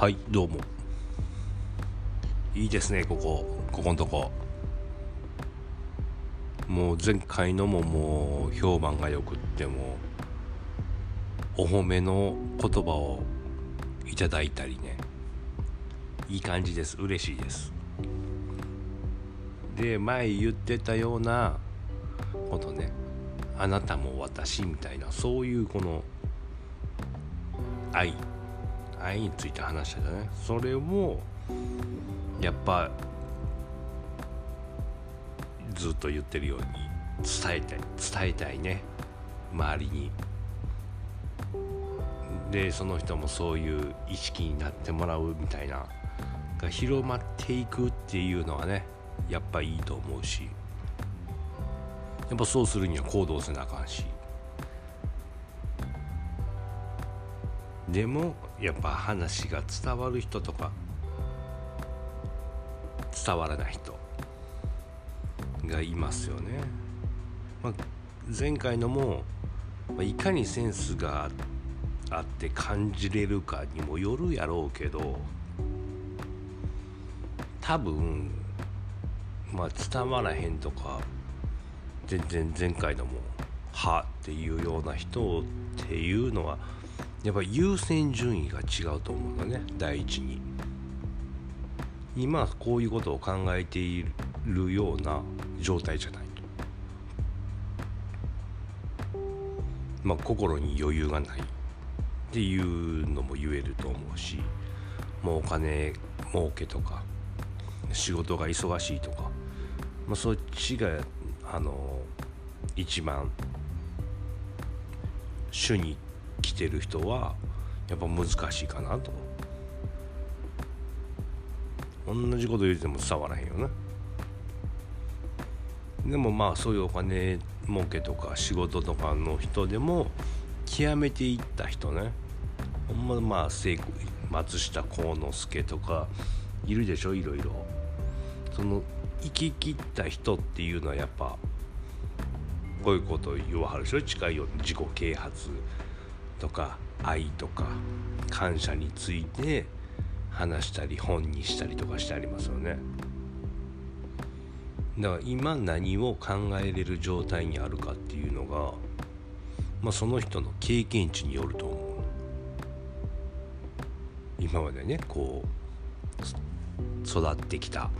はいどうも。いいですねここ。ここんとこ。もう前回のももう評判がよくってもお褒めの言葉をいただいたりね。いい感じです。嬉しいです。で前言ってたようなことね。あなたも私みたいなそういうこの愛。愛について話してたねそれもやっぱずっと言ってるように伝えたい。伝えたいね。周りに。でその人もそういう意識になってもらうみたいなが広まっていくっていうのはねやっぱいいと思うし。やっぱそうするには行動せなあかんし。でもやっぱ話が伝わる人とか伝わらない人がいますよね。まあ、前回のも、ま、いかにセンスがあって感じれるかにもよるやろうけど多分まあ伝わらへんとか全然前回のも「は」っていうような人っていうのはやっぱ優先順位が違うと思うんだね第一に。今こういうことを考えているような状態じゃない。とまあ心に余裕がない。っていうのも言えると思うしもうお金儲けとか仕事が忙しいとか、まあ、そっちがあの一番主に来てる人はやっぱ難しいかなと。同じこと言うても伝わらへんよな。でもまあそういうお金儲けとか仕事とかの人でも極めていった人ね。ほんままあ松下幸之助とかいるでしょいろいろ。その生き切った人っていうのはやっぱこういうことを言わはるでしょ？近いように自己啓発とか愛とか感謝について話したり本にしたりとかしてありますよね。だから今何を考えれる状態にあるかっていうのが、まあ、その人の経験値によると思う。今までねこう育ってきた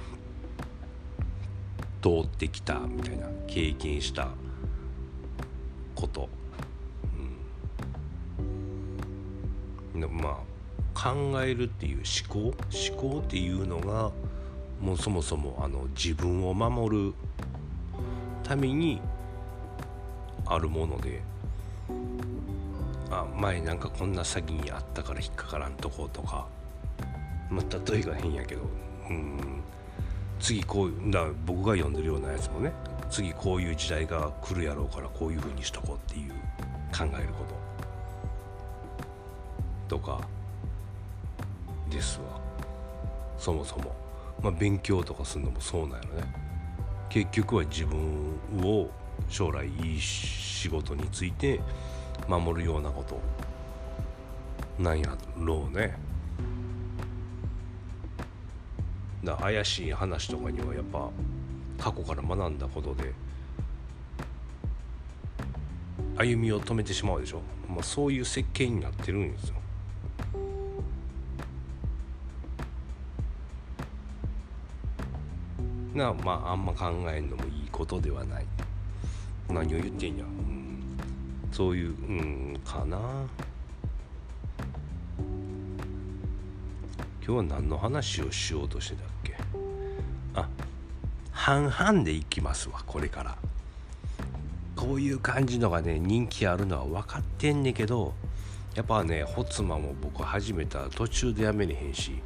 通ってきたみたいな経験したこと、まあ考えるっていう思考？思考っていうのがもうそもそもあの自分を守るためにあるものであ前なんかこんな詐欺にあったから引っかからんとことかまあ例えが変やけどうん。次こういうだ僕が読んでるようなやつもね次こういう時代が来るやろうからこういうふうにしとこうっていう考えること。とかですわ。そもそも、まあ、勉強とかするのもそうなんやろね。結局は自分を将来いい仕事について守るようなことなんやろうね。だ怪しい話とかにはやっぱ過去から学んだことで歩みを止めてしまうでしょ、まあ、そういう設計になってるんですよ。なまああんま考えんのもいいことではない。何を言ってんや、うん、そういううんかな。今日は何の話をしようとしてたっけ。あ半々でいきますわこれから。こういう感じのがね人気あるのは分かってんねんけどやっぱねホツマも僕始めた途中でやめれへんし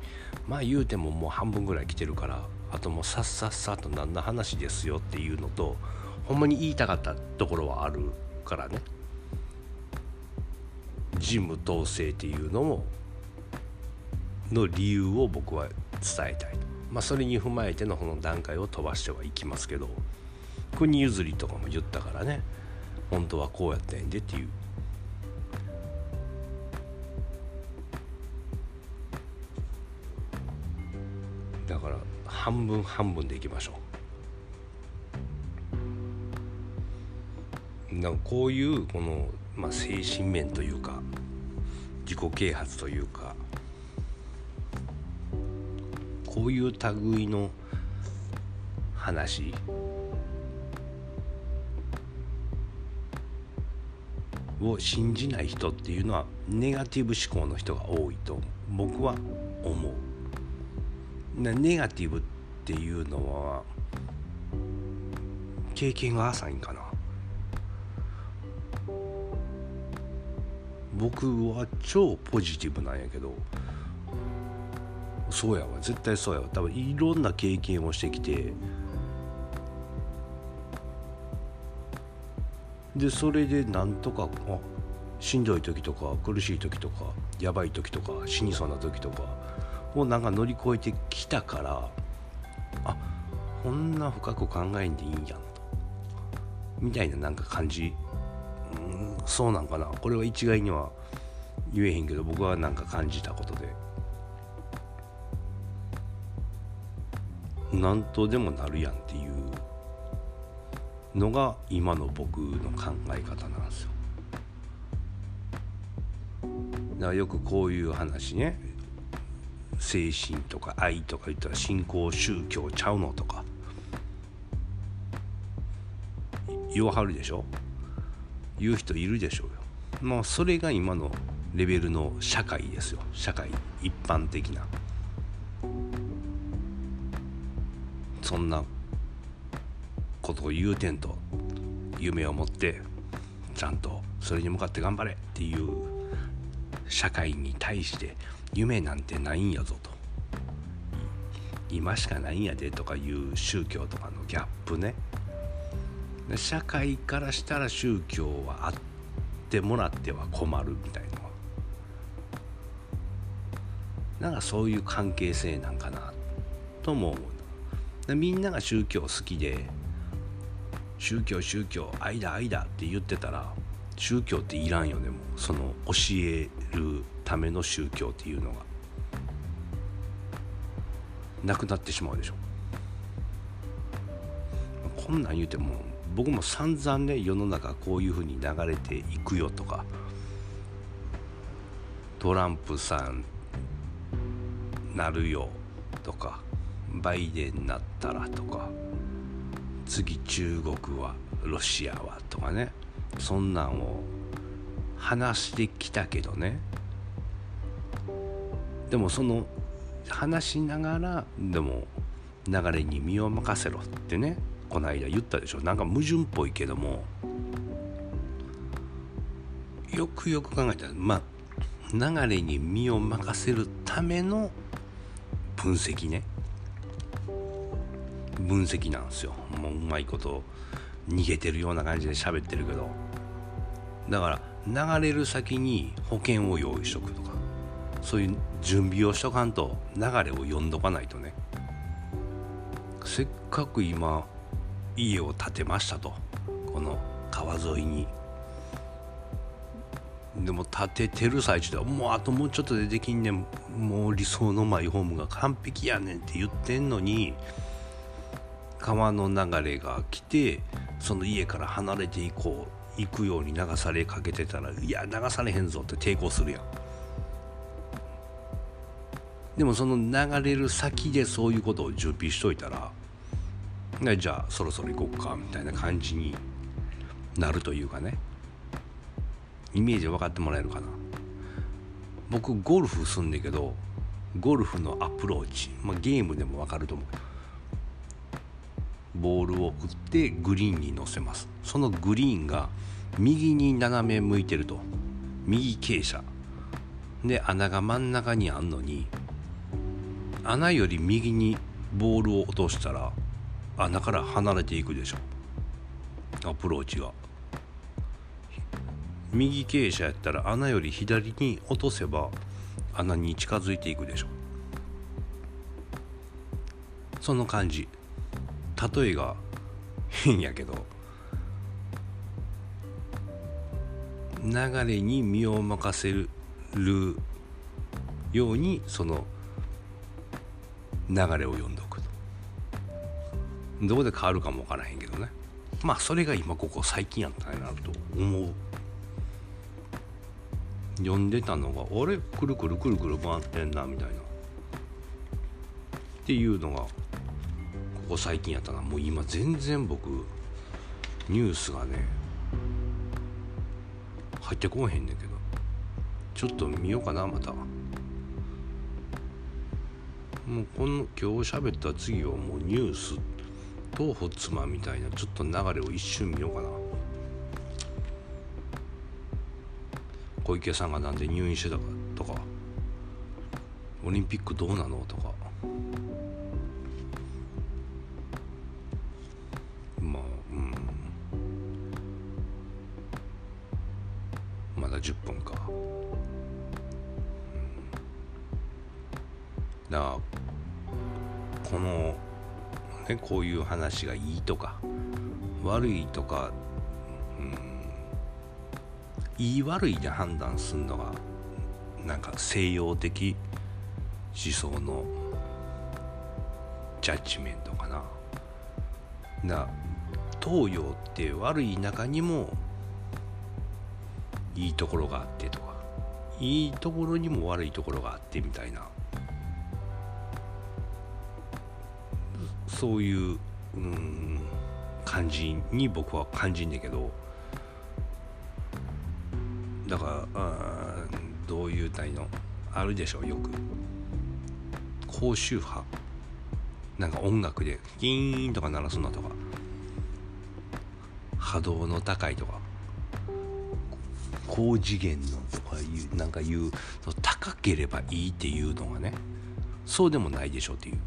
まあ言うてももう半分ぐらい来てるからあともうさっさっさと何の話ですよっていうのとほんまに言いたかったところはあるからねジム統制っていうのもの理由を僕は伝えたい。まあ、それに踏まえてのこの段階を飛ばしてはいきますけど国譲りとかも言ったからね本当はこうやったんでっていうだから半分半分でいきましょうなんかこういうこの、まあ、精神面というか自己啓発というかこういう類の話を信じない人っていうのはネガティブ思考の人が多いと僕は思う。ネガティブっていうのは経験が浅いんかな。僕は超ポジティブなんやけどそうやわ。絶対そうやわ。多分いろんな経験をしてきて。でそれでなんとかあしんどい時とか苦しい時とかやばい時とか死にそうな時とかをなんか乗り越えてきたからあこんな深く考えんでいいんやんと。みたいななんか感じ。うんそうなんかな。これは一概には言えへんけど僕はなんか感じたことで。何とでもなるやんっていうのが今の僕の考え方なんですよ。だからよくこういう話ね。精神とか愛とか言ったら信仰宗教ちゃうのとか。言わはるでしょ？言う人いるでしょうよ。まあそれが今のレベルの社会ですよ。社会一般的な。そんなことを言うてんと夢を持ってちゃんとそれに向かって頑張れっていう社会に対して夢なんてないんやぞと。今しかないんやでとかいう宗教とかのギャップね。社会からしたら宗教はあってもらっては困るみたいな。なんかそういう関係性なんかなとも思うみんなが宗教好きで宗教宗教愛だ愛だって言ってたら宗教っていらんよねもう。その教えるための宗教っていうのがなくなってしまうでしょ。こんなん言うても僕も散々ね世の中こういうふうに流れていくよとかトランプさんなるよとかバイデンなったらとか次中国はロシアはとかねそんなんを話してきたけどねでもその話しながらでも流れに身を任せろってねこの間言ったでしょ。なんか矛盾っぽいけどもよくよく考えたらまあ流れに身を任せるための分析ね。分析なんですよ。もううまいこと逃げてるような感じで喋ってるけど。だから流れる先に保険を用意しとくとか。そういう準備をしとかんと流れを読んどかないとね。せっかく今家を建てましたと。この川沿いに。でも建ててる最中ではもうあともうちょっとでできんねん。もう理想のマイホームが完璧やねんって言ってんのに川の流れが来てその家から離れていこう行くように流されかけてたらいや流されへんぞって抵抗するやん。でもその流れる先でそういうことを準備しといたらじゃあそろそろ行こうかみたいな感じになるというかね。イメージ分かってもらえるかな。僕ゴルフすんねんけどゴルフのアプローチ、まあ、ゲームでも分かると思う。ボールを打ってグリーンに乗せます。そのグリーンが右に斜め向いてると。右傾斜。で穴が真ん中にあんのに穴より右にボールを落としたら穴から離れていくでしょ。アプローチが右傾斜やったら穴より左に落とせば穴に近づいていくでしょ。その感じ。例えが変やけど。流れに身を任せるようにその流れを読んでおくと。どこで変わるかも分からへんけどね。まあそれが今ここ最近やったんやなと思う。読んでたのが「あれ？くるくるくるくる回ってんな」みたいな。っていうのがここ最近やったな。もう今全然僕ニュースがね入ってこへんねんけど。ちょっと見ようかなまた。もうこの今日喋った次はもうニュースとホツマみたいなちょっと流れを一瞬見ようかな。小池さんがなんで入院してたかとかオリンピックどうなのとか。まあうん。まだ10分か、だからこのねこういう話がいいとか悪いとか、うん、いい悪いで判断するのがなんか西洋的思想のジャッジメントかな。だ東洋って悪い中にもいいところがあってとかいいところにも悪いところがあってみたいなそういううん感じに僕は感じんねんけどだからあどういう体のあるでしょうよく。高周波なんか音楽でキーンとか鳴らすのとか。波動の高いとか。高次元のとかいうなんかいう高ければいいっていうのがねそうでもないでしょうっていう。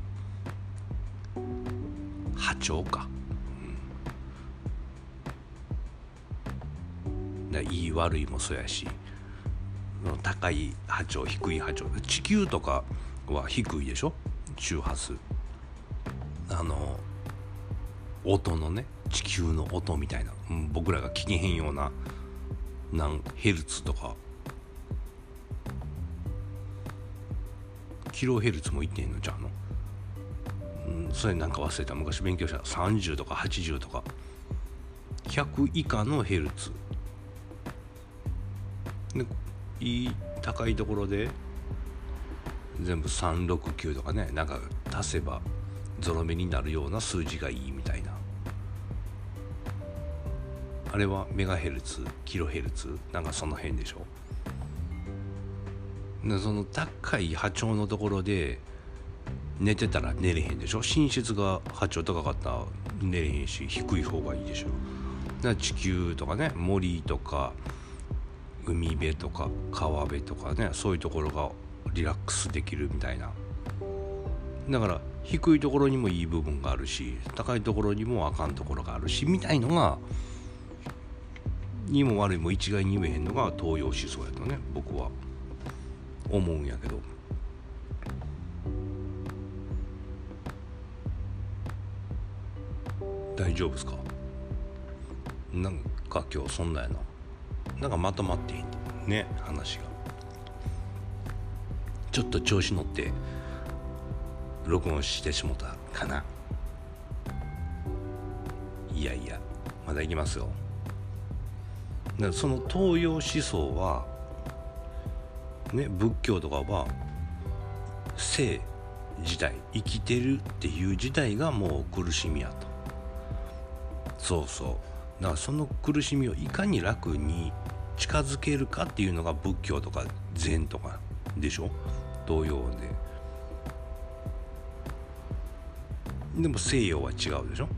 波長か,、うん、だいい悪いもそうやし高い波長低い波長。地球とかは低いでしょ？周波数。あの音のね地球の音みたいな、うん、僕らが聞けへんような何ヘルツとか。キロヘルツもいってんのじゃあの、それなんか忘れた。昔勉強した。30とか80とか。100以下のヘルツ。でいい高いところで全部369とかね。なんか足せばゾロ目になるような数字がいいみたいな。あれはメガヘルツキロヘルツなんかその辺でしょ。でその高い波長のところで寝てたら寝れへんでしょ？寝室が波長高かったら寝れへんし低い方がいいでしょ？だから地球とかね森とか海辺とか川辺とかねそういうところがリラックスできるみたいな。だから低いところにもいい部分があるし高いところにもあかんところがあるしみたいのがいいも悪いも一概に言えへんのが東洋思想やとね僕は思うんやけど。大丈夫ですか？なんか今日そんなやな。なんかまとまっていい？ね話が。ちょっと調子乗って録音してしもたかな。いやいやまだいきますよ。その東洋思想はね仏教とかは生自体生きてるっていう自体がもう苦しみやと。そうそう。だからその苦しみをいかに楽に近づけるかっていうのが仏教とか禅とかでしょ？同様で。でも西洋は違うでしょ？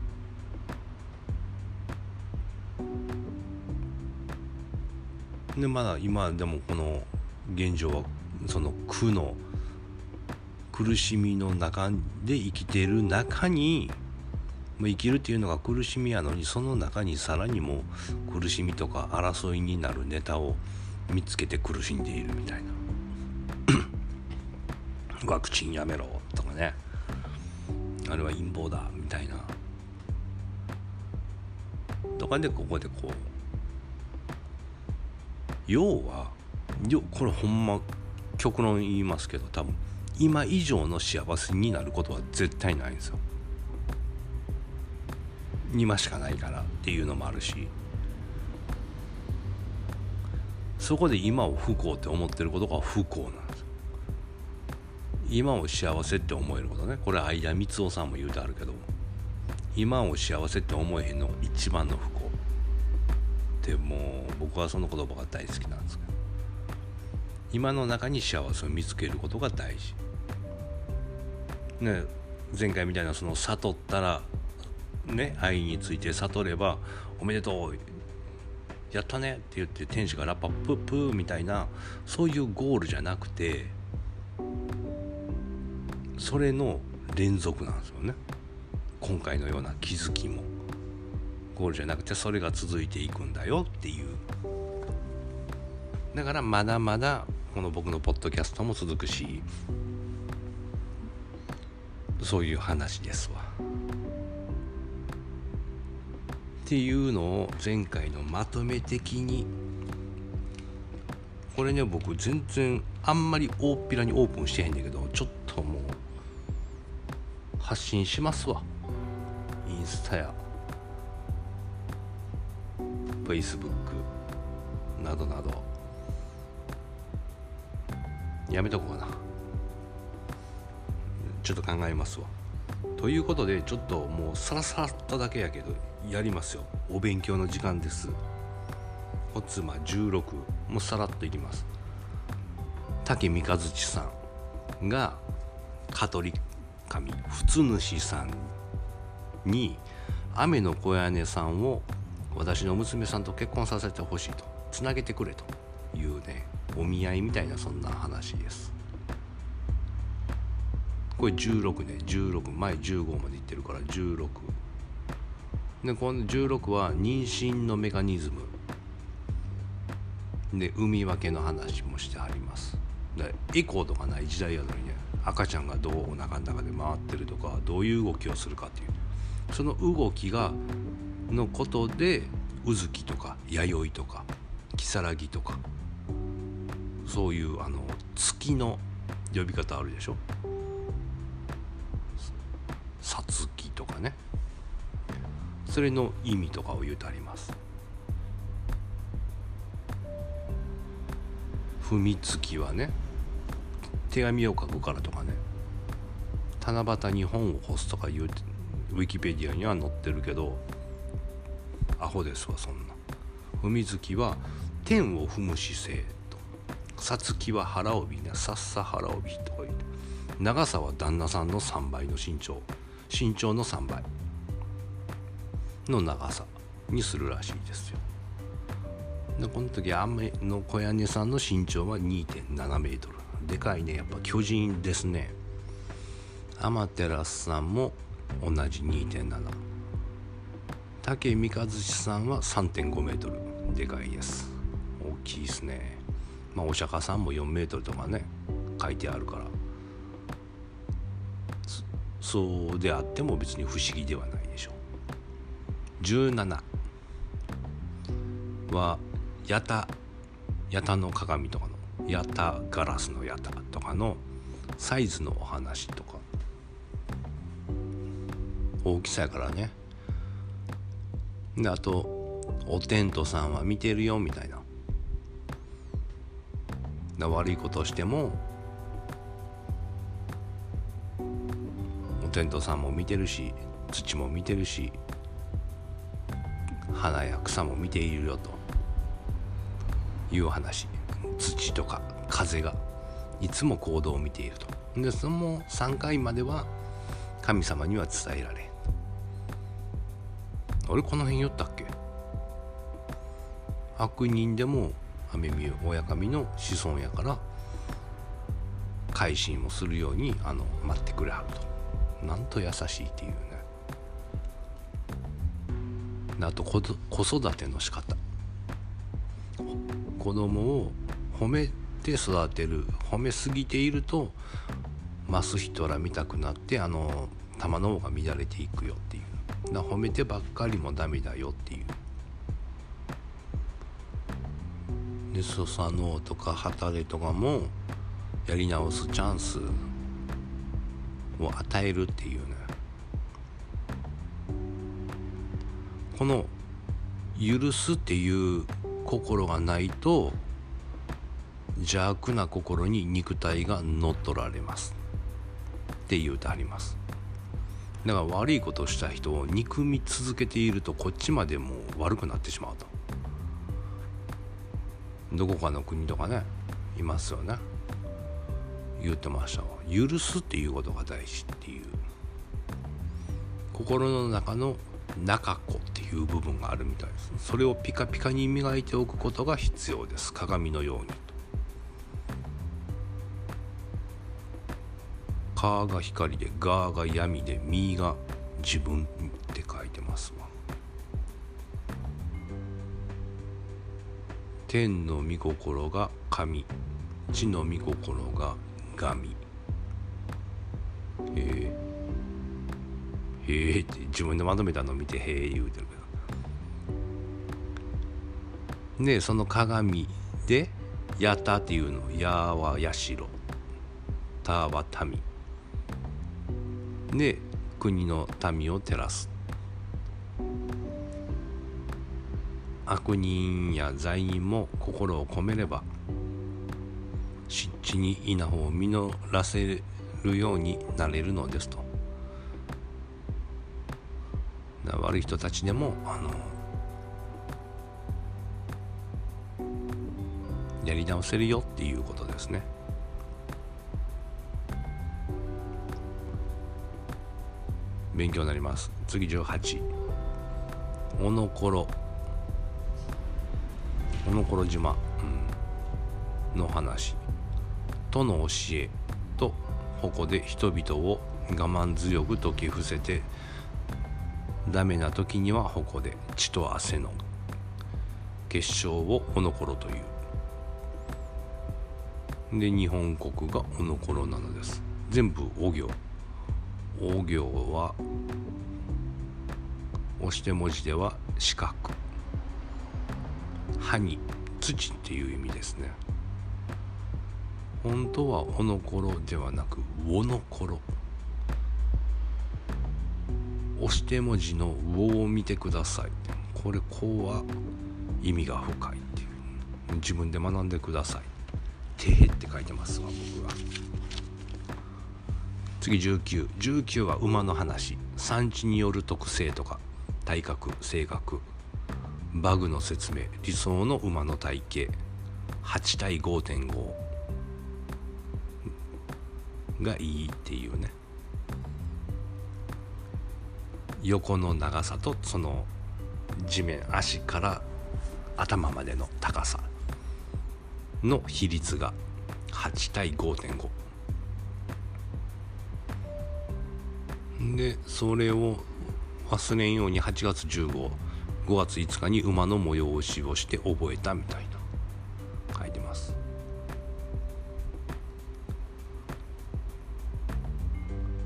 でまだ今でもこの現状はその苦の苦しみの中で生きてる中に生きるっていうのが苦しみやのにその中にさらにも苦しみとか争いになるネタを見つけて苦しんでいるみたいな。ワクチンやめろとかね。あれは陰謀だみたいな。とかでここでこう要はこれほんま極論言いますけど多分今以上の幸せになることは絶対ないんですよ。今しかないからっていうのもあるしそこで今を不幸って思ってることが不幸なんです。今を幸せって思えることね。これ相田光夫さんも言うてあるけど今を幸せって思えへんのが一番の不幸ってもう僕はその言葉が大好きなんですけど。今の中に幸せを見つけることが大事。ね前回みたいなその悟ったらね愛について悟ればおめでとうやったねって言って天使がラッパプープーみたいなそういうゴールじゃなくてそれの連続なんですよね。今回のような気づきも。ゴールじゃなくてそれが続いていくんだよっていう。だからまだまだこの僕のポッドキャストも続くしそういう話ですわ。っていうのを前回のまとめ的に。これね僕全然あんまり大っぴらにオープンしてへんだけどちょっともう発信しますわ。インスタやフェイスブックなどなど。やめとこうかな。ちょっと考えますわ。ということでちょっともうさらさらっとだけやけどやりますよ。お勉強の時間です。おつま16もうさらっといきます。竹三日月さんが香取神普通主さんに雨の小屋根さんを私の娘さんと結婚させてほしいとつなげてくれというねお見合いみたいなそんな話です。これ16ね。16前15までいってるから16でこの16は妊娠のメカニズム。で産み分けの話もしてはります。でエコーとかない時代やのにね赤ちゃんがどうお腹の中で回ってるとかどういう動きをするかっていう。その動きがのことでうずきとか弥生とか如月とかそういうあの月の呼び方あるでしょ。さつきとかね。それの意味とかを言うとあります。踏みつきはね手紙を書くからとかね。七夕に本を干すとかいうウィキペディアには載ってるけどアホですわそんな。踏みつきは天を踏む姿勢と。さつきは腹帯ねさっさ腹帯とか言って。長さは旦那さんの3倍の身長。身長の3倍。の長さにするらしいですよ。でこの時雨の小屋根さんの身長は2.7メートル。でかいね。やっぱ巨人ですね。アマテラスさんも同じ2.7竹三日月さんは3.5メートル。でかいです。大きいですね。まあお釈迦さんも4メートルとかね書いてあるから。そうであっても別に不思議ではないでしょう。17はヤタヤタの鏡とかのヤタガラスのヤタとかのサイズのお話とか。大きさやからね。であとおテントさんは見てるよみたいな。悪いことをしてもテントさんも見てるし土も見てるし花や草も見ているよと。いう話。土とか風がいつも行動を見ていると。でその3回までは神様には伝えられ俺この辺言ったっけ？悪人でも雨見親神の子孫やから改心をするようにあの待ってくれはると。なんと優しいっていうね。あと子育ての仕方。子供を褒めて育てる褒めすぎていると増す人ら見たくなってあの玉の方が乱れていくよっていう。だ褒めてばっかりもダメだよっていう。でソサノオとかハタレとかもやり直すチャンスを与えるっていうね。この許すっていう心がないと邪悪な心に肉体が乗っ取られますって言うてあります。だから悪いことをした人を憎み続けているとこっちまでもう悪くなってしまうと。どこかの国とかねいますよね。言ってました許すっていうことが大事っていう。心の中の中子っていう部分があるみたいです。それをピカピカに磨いておくことが必要です。鏡のようにカーが光でガーが闇でミーが自分って書いてますわ。天の御心が神。地の御心が神。へえ。へえって自分でまとめたのを見てへえ言うてるけど。でその鏡で「やた」っていうの「や」は社「た」は民で国の民を照らす。悪人や罪人も心を込めれば湿地に稲穂を実らせるようになれるのですと。悪い人たちでもあのやり直せるよっていうことですね。勉強になります。次18おのころ。おのころ島、の話。との教えと矛で人々を我慢強く説き伏せてダメな時には矛で血と汗の結晶をおのころという。で日本国がおのころなのです。全部お行お行は押して文字では四角。葉に土っていう意味ですね。本当はおのころではなくおのころ。押して文字の「う」を見てください。これこうは意味が深いっていう。自分で学んでください「てへ」って書いてますわ僕は。次1919 19は馬の話。産地による特性とか。体格性格。バグの説明。理想の馬の体型。8対5.5がいいっていうね。横の長さとその地面足から頭までの高さの比率が8対5.5でそれを忘れんように8月155月5日に馬の催しをして覚えたみたい。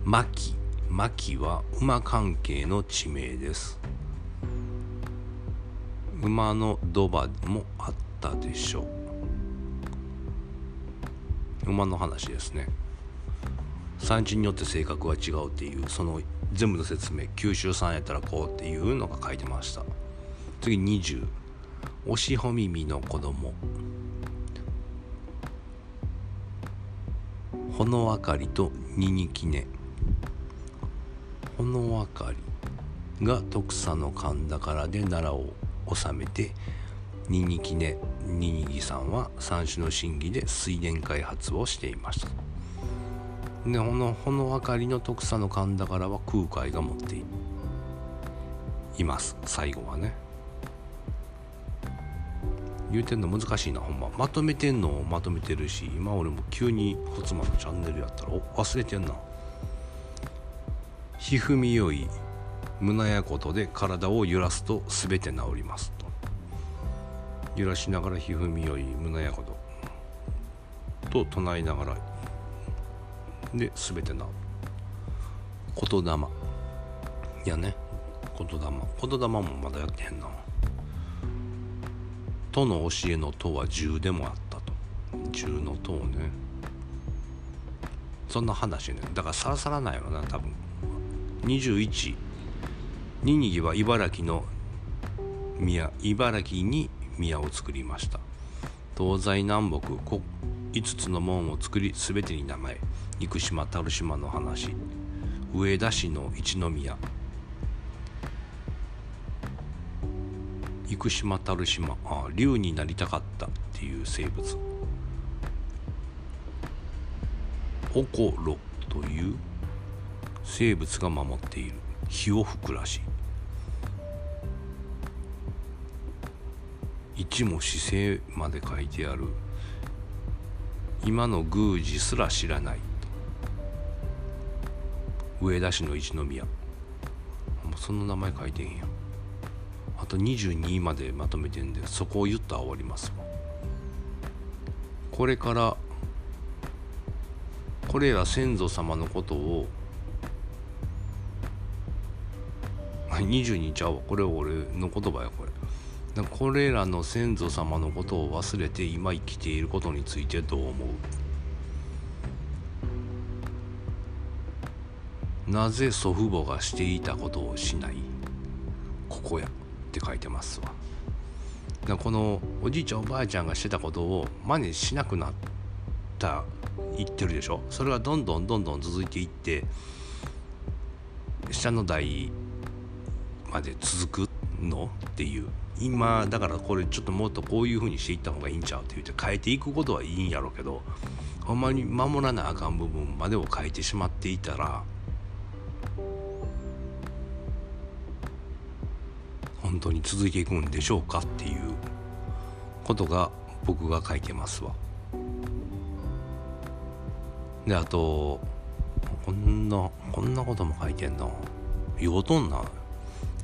牧牧は馬関係の地名です。馬のドバもあったでしょう。馬の話ですね。産地によって性格は違うっていうその全部の説明九州産やったらこうっていうのが書いてました。次20おしほ耳の子供。ほのあかりとににきね。ほのあかりが徳佐の神田からで奈良を治めてににきねににぎさんは三種の神器で水田開発をしていました。でこのほの明かりの徳佐の神田からは空海が持っています。最後はね。言うてんの難しいなほんま。まとめてんのをまとめてるし今俺も急にホツマのチャンネルやったらお忘れてんなひふみよい胸やことで体を揺らすと全て治りますと。揺らしながらひふみよい胸やこと。と唱えながら。で全てな言霊。いやね。言霊。言霊もまだやってへんな。との教えの「と」は10でもあったと。10の「と」ね。そんな話ね。だからさらさらないよな多分。21ニニギは茨城の宮茨城に宮を作りました。東西南北5つの門を作り全てに名前。生島樽島の話。上田市の一宮。生島樽島。あ竜になりたかったっていう生物。オコロという生物が守っている。火を吹くらしい。一も姿勢まで書いてある。今の宮司すら知らない。上田市の一宮。もうその名前書いてへんや。あと22までまとめてんでそこを言ったら終わります。わこれからこれら先祖様のことを22ちゃうこれ俺の言葉やこれ。これらの先祖様のことを忘れて今生きていることについてどう思う？なぜ祖父母がしていたことをしない？ここやって書いてますわ。だこのおじいちゃんおばあちゃんがしてたことを真似しなくなった言ってるでしょ？それがどんどんどんどん続いていって下の代まで続くの？っていう。今だからこれちょっともっとこういう風にしていった方がいいんちゃうって言って変えていくことはいいんやろうけどほんまに守らなあかん部分までを変えてしまっていたら本当に続いていくんでしょうかっていうことが僕が書いてますわ。であとこんなこんなことも書いてんな言うとんな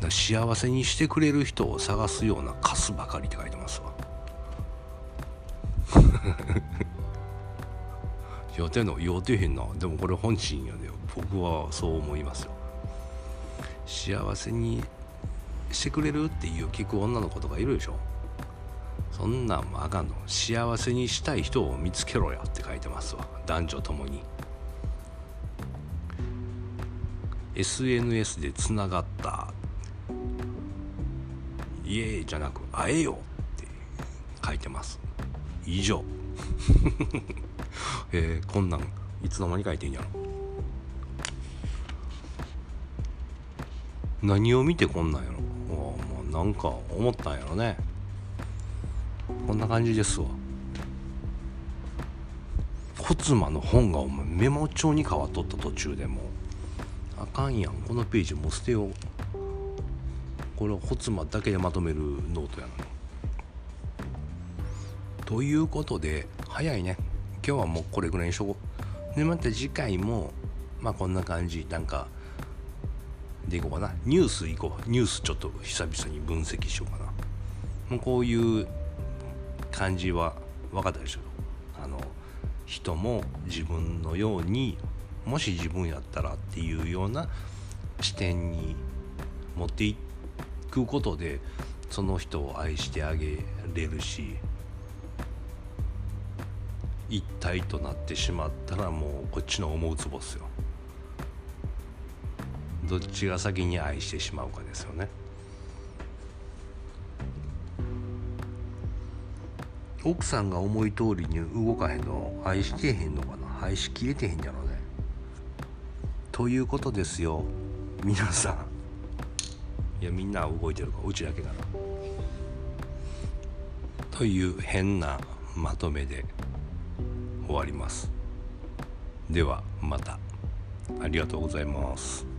幸せにしてくれる人を探すようなカスばかりって書いてますわ。予定の予定へんな。でもこれ本心やで僕はそう思いますよ。幸せにしてくれるっていう聞く女の子とかいるでしょ。そんなんもあかんの幸せにしたい人を見つけろやって書いてますわ。男女ともに。SNS でつながったイエーイじゃなく会えよって書いてます。以上。えー、こんなんいつの間に書いてんやろ。何を見てこんなんやろ。もうなんか思ったんやろね。こんな感じですわ。コツマの本がお前メモ帳に変わっとった途中でもあかんやん。このページもう捨てよう。これをホツマだけでまとめるノートやのということで早いね。今日はもうこれぐらいにしとこう。でまた次回もまあこんな感じなんかでいこうかな。ニュースいこう。ニュースちょっと久々に分析しようかな。もうこういう感じは分かったでしょあの人も自分のようにもし自分やったらっていうような視点に持っていってくことでその人を愛してあげれるし一体となってしまったらもうこっちの思うつぼっすよ。どっちが先に愛してしまうかですよね。奥さんが思い通りに動かへんの愛してへんのかな？愛しきれてへんじゃろうね。ということですよ皆さん。いやみんな動いてるからうちだけだな。という変なまとめで終わります。ではまた。ありがとうございます。